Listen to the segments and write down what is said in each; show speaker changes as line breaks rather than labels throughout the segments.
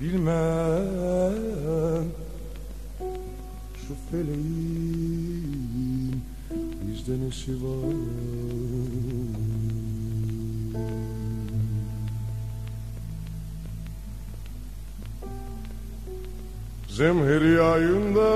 bilmem. Şu feleğin bizde nesi var? Zemheri ayında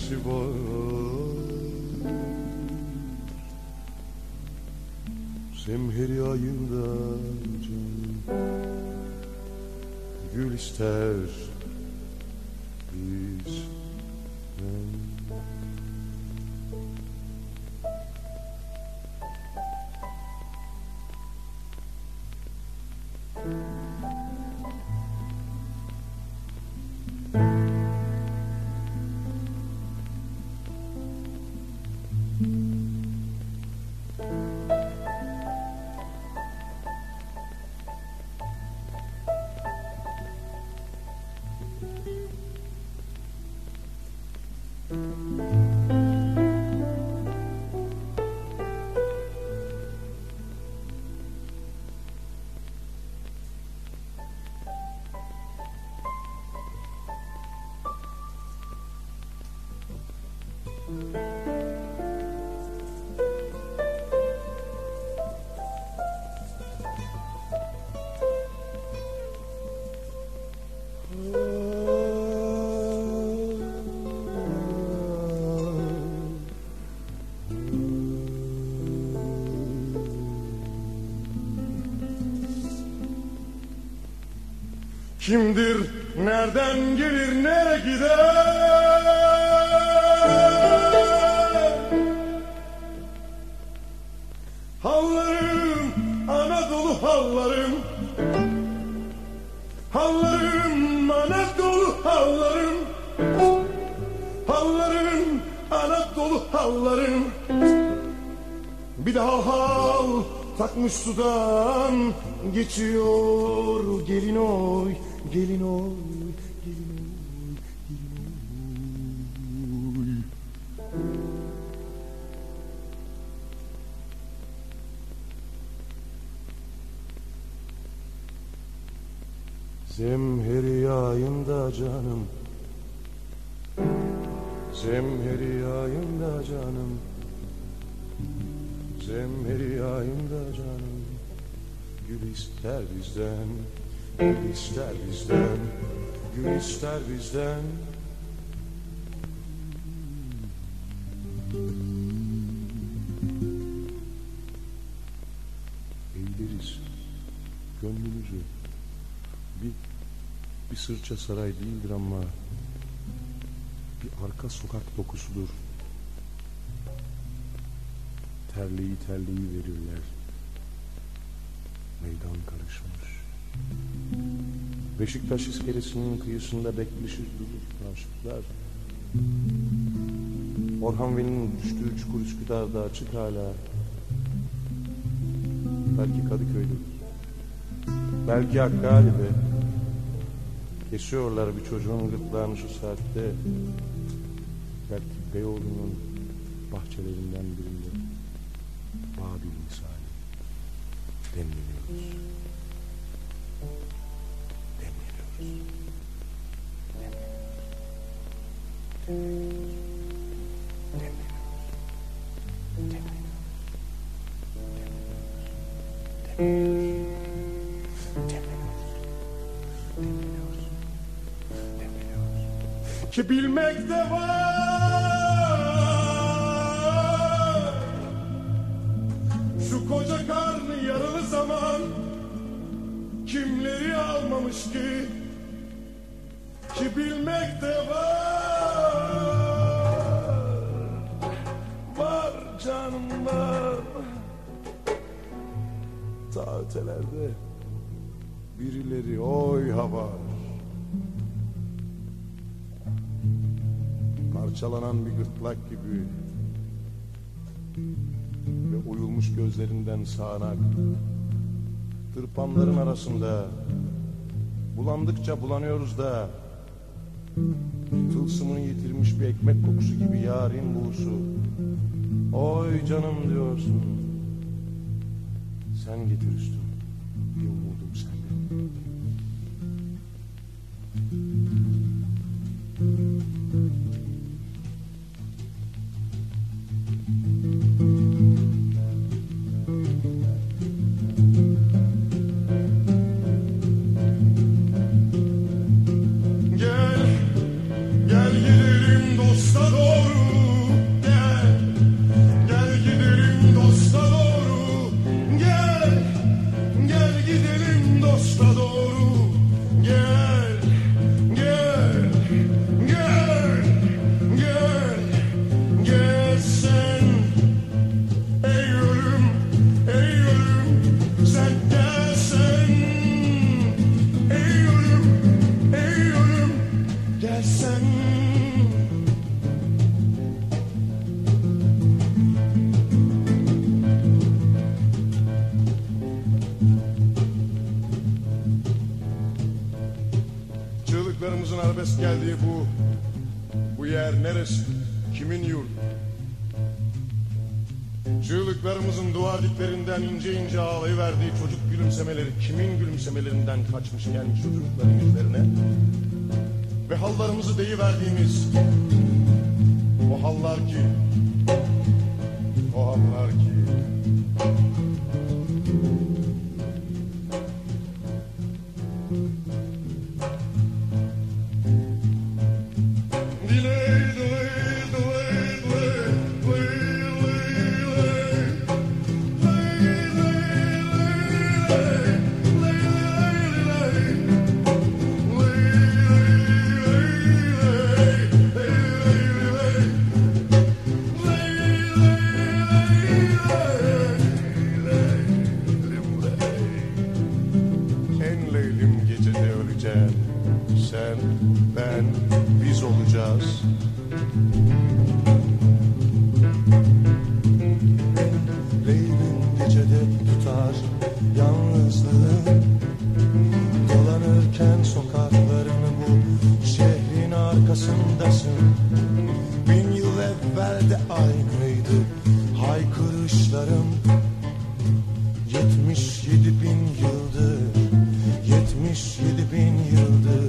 nesi var Zemheri ayında Gül ister Kimdir, nereden gelir, nereye gider? Hallarım, Anadolu hallarım. Hallarım, Anadolu hallarım. Hallarım, Anadolu hallarım. Bir daha hal takmış sudan geçiyor gelin oy gelin oy gelin oy. Gelin oy Zemheri yayında canım. Zemheri yayında canım Zemheri yayında canım. Gül ister bizden Gül ister bizden Gül ister bizden. Eğiliriz Gönlümüzü. Bir, bir sırça saray değildir ama Bir arka sokak dokusudur terliği terliği verirler. Meydan karışmış. Beşiktaş iskelesinin kıyısında bekleşir durur aşıklar. Orhan Veli'nin düştüğü çukur Üsküdar'da açık hala. Belki Kadıköy'de. Belki Hakkari'de. Kesiyorlar bir çocuğun gırtlağını şu saatte. Belki Beyoğlu'nun bahçelerinden birinde. Babil misali demleniyoruz. Demleniyoruz. Ki bilmekte var gitmek de var. Var canım var. Ta ötelerde birileri oy havar. Parçalanan bir gırtlak gibi Ve uyulmuş gözlerinden sağanak Tırpanların arasında Bulandıkça bulanıyoruz da Tılsımını yitirmiş bir ekmek kokusu gibi yarim buğusu. Oy canım diyorsun. Sen getir üstüme. Kızımızın duvar diplerinden ince ince ağlayıverdiği çocuk gülümsemeleri kimin gülümsemelerinden kaçmış gelmiş çocukların yüzlerine. Ve hallarımızı deyiverdiğimiz o hallar ki, o hallar ki. 70 bin yıldır.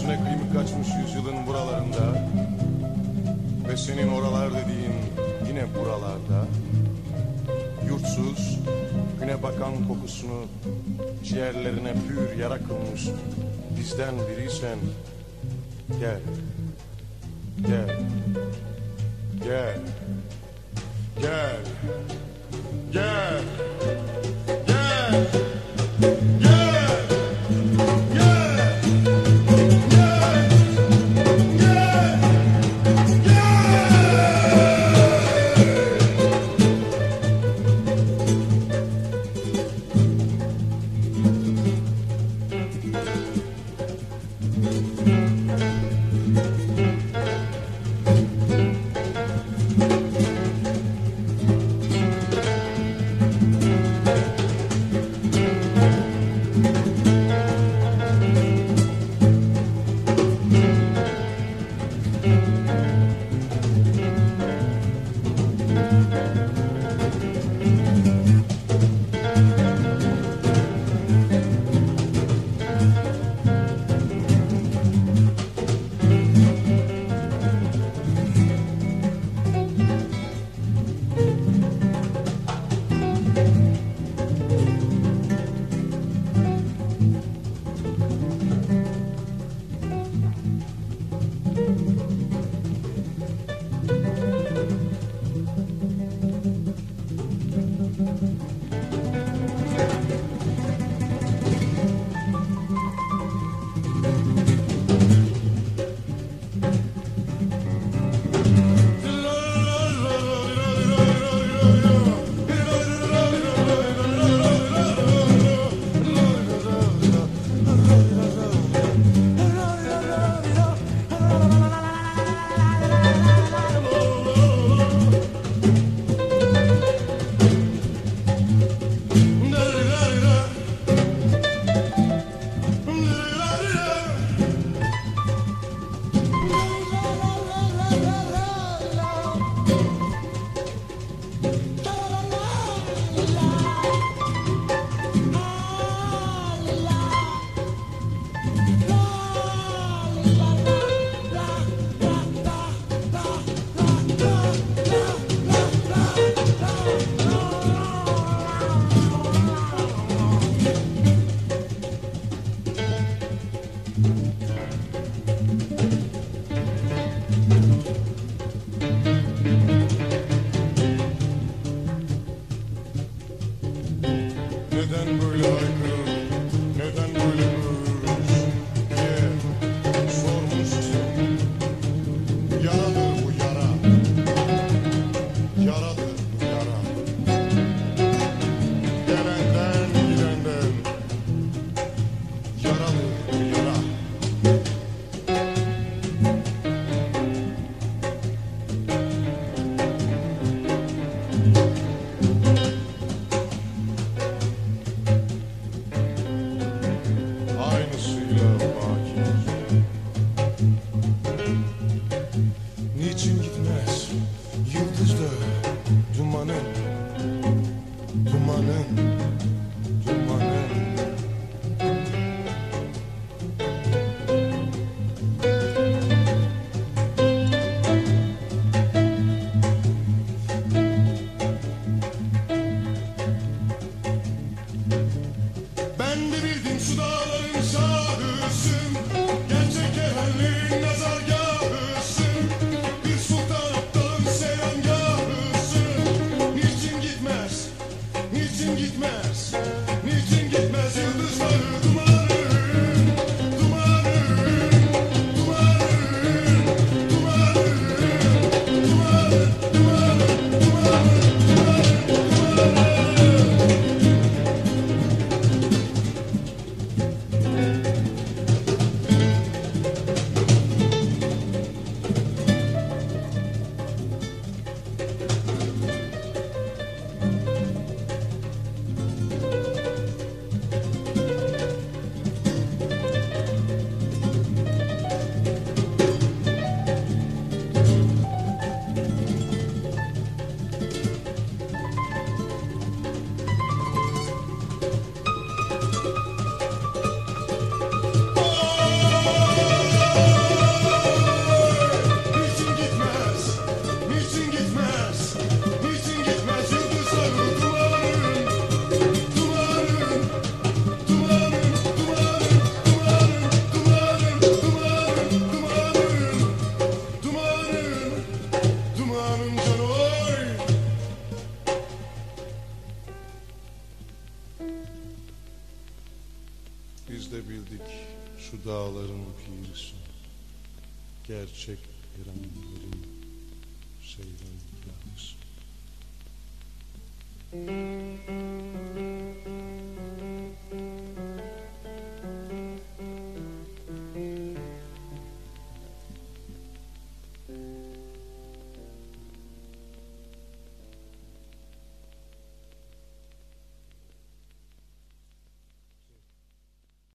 Gözüne kıymık kaçmış yüzyılın buralarında. Ve senin oralar dediğin yine buralarda. Yurtsuz, güne bakan kokusunu Ciğerlerine pür yara kılmış Bizden biriysen Gel Gel Gel Gel Gel Gel gitmez. Yıldızlar dumanın Dumanın. Niçin gittin? Biz de bildik şu dağların pirisin. Gerçek erenlerin seyran hikayesi.